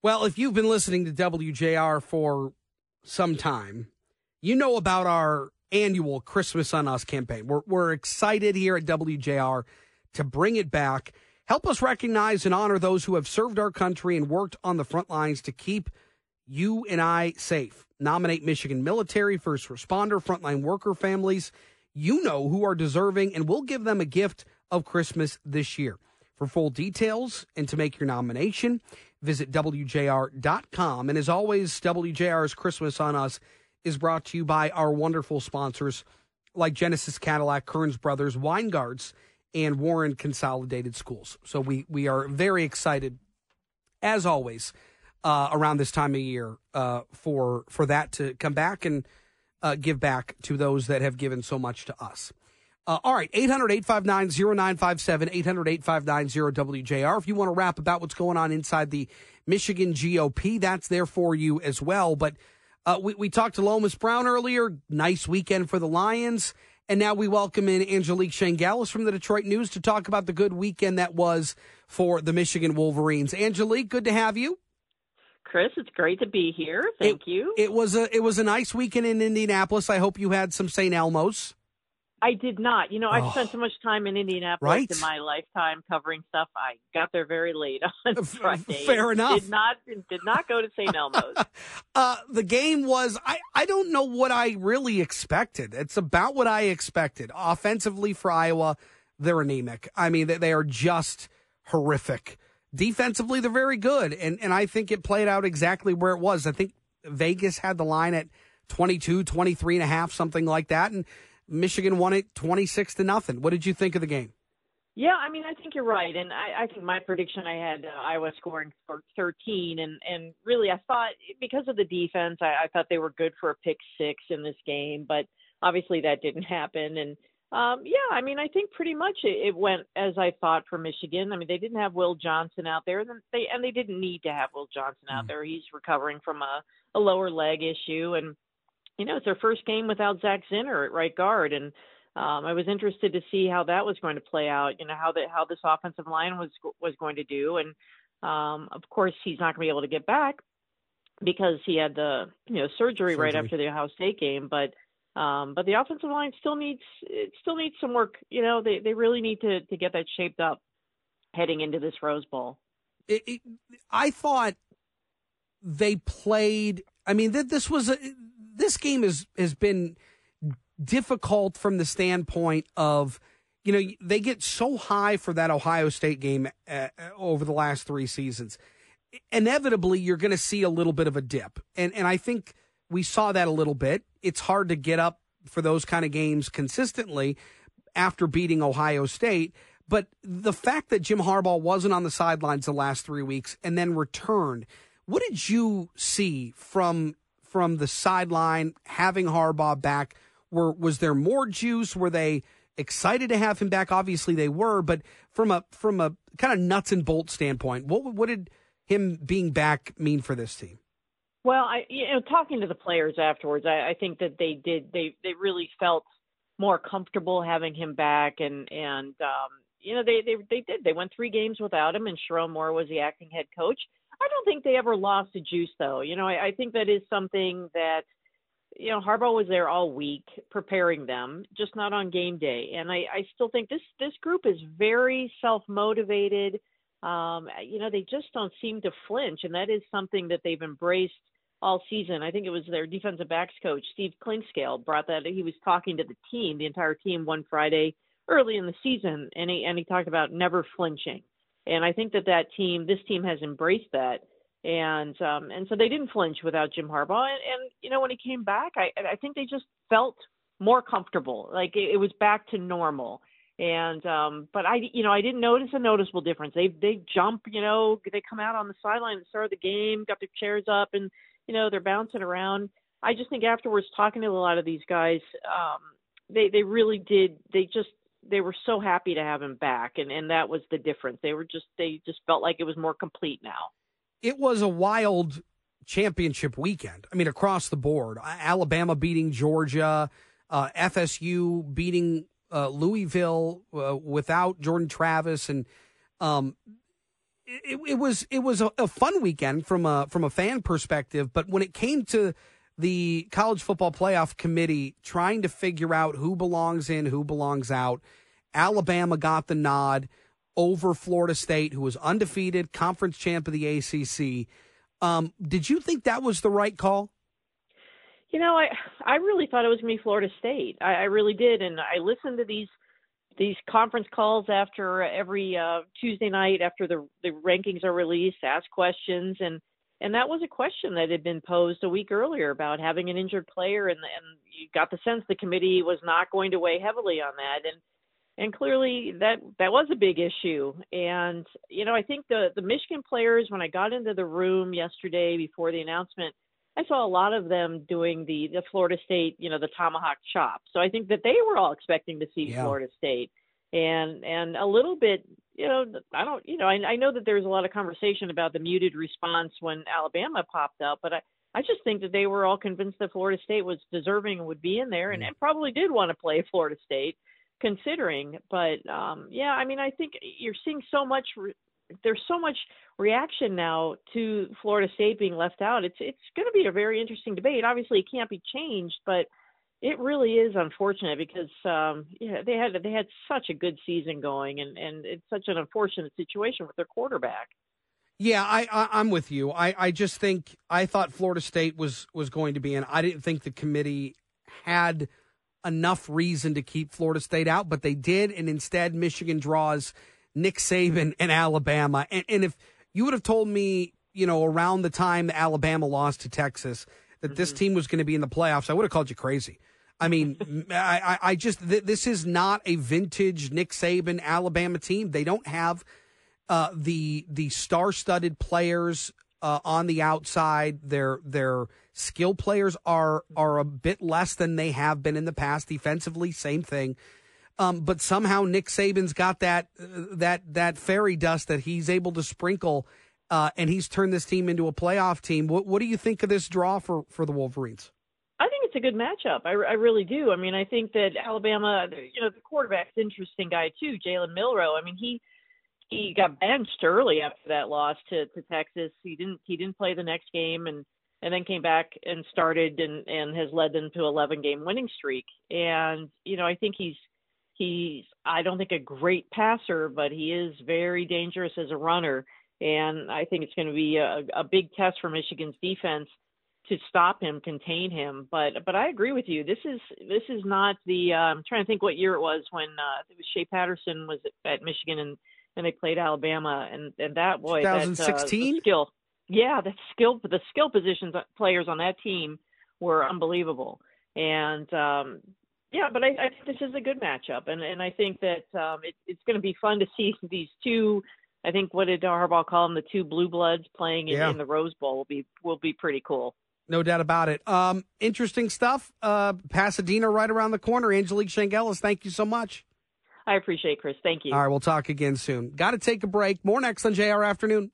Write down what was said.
Well, if you've been listening to WJR for some time, you know about our annual Christmas on Us campaign. We're, we're excited here at WJR to bring it back. Help us recognize and honor those who have served our country and worked on the front lines to keep you and I safe. Nominate Michigan military, first responder, frontline worker families. You know who are deserving, and we'll give them a gift of Christmas this year. For full details and to make your nomination, visit WJR.com. And as always, WJR's Christmas on Us is brought to you by our wonderful sponsors like Genesis Cadillac, Kearns Brothers, Weingartz, and Warren Consolidated Schools. So we, we are very excited, as always, uh, around this time of year uh, for for that to come back and uh, give back to those that have given so much to us. Uh, all right, 800 859 0957, 800 859 WJR. If you want to rap about what's going on inside the Michigan GOP, that's there for you as well. But uh, we, we talked to Lomas Brown earlier. Nice weekend for the Lions. And now we welcome in Angelique Chengelis from the Detroit News to talk about the good weekend that was for the Michigan Wolverines. Angelique, good to have you. Chris, it's great to be here. Thank it, you. It was a it was a nice weekend in Indianapolis. I hope you had some St. Elmo's. I did not. You know, I've oh, spent so much time in Indianapolis right? in my lifetime covering stuff. I got there very late on Friday. Fair enough. Did not did not go to St. Elmo's. uh, the game was. I I don't know what I really expected. It's about what I expected. Offensively for Iowa, they're anemic. I mean, they, they are just horrific. Defensively, they're very good, and and I think it played out exactly where it was. I think Vegas had the line at 22, 23 and a half, something like that, and Michigan won it 26 to nothing. What did you think of the game? Yeah, I mean, I think you're right, and I, I think my prediction I had uh, Iowa scoring for 13, and and really I thought because of the defense, I, I thought they were good for a pick six in this game, but obviously that didn't happen, and um, yeah, I mean, I think pretty much it, it went as I thought for Michigan. I mean, they didn't have Will Johnson out there, and they and they didn't need to have Will Johnson out mm. there. He's recovering from a, a lower leg issue, and you know, it's their first game without Zak Zinter at right guard, and um, I was interested to see how that was going to play out. You know, how that how this offensive line was was going to do, and um, of course, he's not going to be able to get back because he had the you know surgery, surgery. right after the Ohio State game, but. Um, but the offensive line still needs it still needs some work. You know, they they really need to to get that shaped up heading into this Rose Bowl. It, it, I thought they played. I mean, that this was a this game has has been difficult from the standpoint of you know they get so high for that Ohio State game uh, over the last three seasons. Inevitably, you're going to see a little bit of a dip, and and I think we saw that a little bit. It's hard to get up for those kind of games consistently after beating Ohio State. But the fact that Jim Harbaugh wasn't on the sidelines the last three weeks and then returned, what did you see from from the sideline, having Harbaugh back? Were was there more juice? Were they excited to have him back? Obviously, they were. But from a from a kind of nuts and bolts standpoint, what what did him being back mean for this team? Well, I you know talking to the players afterwards, I, I think that they did they they really felt more comfortable having him back, and and um, you know they they they did they went three games without him, and Sherrone Moore was the acting head coach. I don't think they ever lost a juice, though. You know, I, I think that is something that, you know, Harbaugh was there all week preparing them, just not on game day. And I, I still think this this group is very self motivated. Um, you know, they just don't seem to flinch, and that is something that they've embraced all season. I think it was their defensive backs coach Steve Clinkscale brought that. He was talking to the team, the entire team, one Friday early in the season, and he and he talked about never flinching and I think that that team, this team, has embraced that, and um, and so they didn't flinch without Jim Harbaugh, and, and you know when he came back, I I think they just felt more comfortable, like it, it was back to normal. And um, but I you know I didn't notice a noticeable difference. They they jump, you know, they come out on the sideline at the start of the game, got their chairs up, and you know they're bouncing around. I just think afterwards, talking to a lot of these guys, um, they they really did. They just they were so happy to have him back and and that was the difference. They were just they just felt like it was more complete now. It was a wild championship weekend. I mean across the board alabama beating georgia uh, fsu beating uh, louisville uh, without jordan travis and um, it, it was it was a, a, fun weekend from a from a fan perspective, but when it came to the college football playoff committee trying to figure out who belongs in, who belongs out, Alabama got the nod over Florida State, who was undefeated, conference champ of the ACC. Um, did you think that was the right call? You know, I I really thought it was going to be Florida State. I, I really did, and I listened to these these conference calls after every uh, Tuesday night after the the rankings are released, ask questions, and and that was a question that had been posed a week earlier about having an injured player, and and you got the sense the committee was not going to weigh heavily on that, and and clearly that that was a big issue. And you know, I think the the Michigan players when I got into the room yesterday before the announcement. I saw a lot of them doing the the Florida State, you know, the tomahawk chop. So I think that they were all expecting to see yeah. Florida State, and and a little bit, you know, I don't, you know, I, I know that there's a lot of conversation about the muted response when Alabama popped up, but I I just think that they were all convinced that Florida State was deserving and would be in there, and, and probably did want to play Florida State, considering. But um, yeah, I mean, I think you're seeing so much re- there's so much reaction now to Florida State being left out. It's it's going to be a very interesting debate. Obviously, it can't be changed, but it really is unfortunate because um, yeah, they had they had such a good season going, and and it's such an unfortunate situation with their quarterback. Yeah, I, I am with you. I I just think I thought Florida State was was going to be in. I didn't think the committee had enough reason to keep Florida State out, but they did, and instead Michigan draws Nick Saban and Alabama. And, and if you would have told me, you know, around the time Alabama lost to Texas, that mm-hmm. this team was going to be in the playoffs, I would have called you crazy. I mean, I, I just th- this is not a vintage Nick Saban Alabama team. They don't have uh, the the star studded players uh, on the outside. Their their skill players are are a bit less than they have been in the past. Defensively, same thing. Um, but somehow Nick Saban's got that uh, that that fairy dust that he's able to sprinkle, uh, and he's turned this team into a playoff team. What what do you think of this draw for for the Wolverines? It's a good matchup. I, I really do. I mean, I think that Alabama, you know, the quarterback's interesting guy too, Jalen Milroe. I mean, he he got benched early after that loss to to Texas. He didn't he didn't play the next game and and then came back and started and and has led them to 11 game winning streak. And you know, I think he's He's, I don't think, a great passer, but he is very dangerous as a runner. And I think it's going to be a, a big test for Michigan's defense to stop him, contain him. But but I agree with you. This is this is not the. Uh, I'm trying to think what year it was when uh, it was Shea Patterson was at Michigan and and they played Alabama and and that boy 2016 that, uh, skill. Yeah, the skill the skill positions players on that team were unbelievable. And um, yeah, but I, I think this is a good matchup, and and I think that um, it, it's going to be fun to see these two. I think what did Harbaugh call them? The two blue bloods playing in, yeah. in the Rose Bowl will be will be pretty cool. No doubt about it. Um, interesting stuff. Uh, Pasadena right around the corner. Angelique Chengelis, thank you so much. I appreciate it, Chris. Thank you. All right, we'll talk again soon. Got to take a break. More next on JR Afternoon.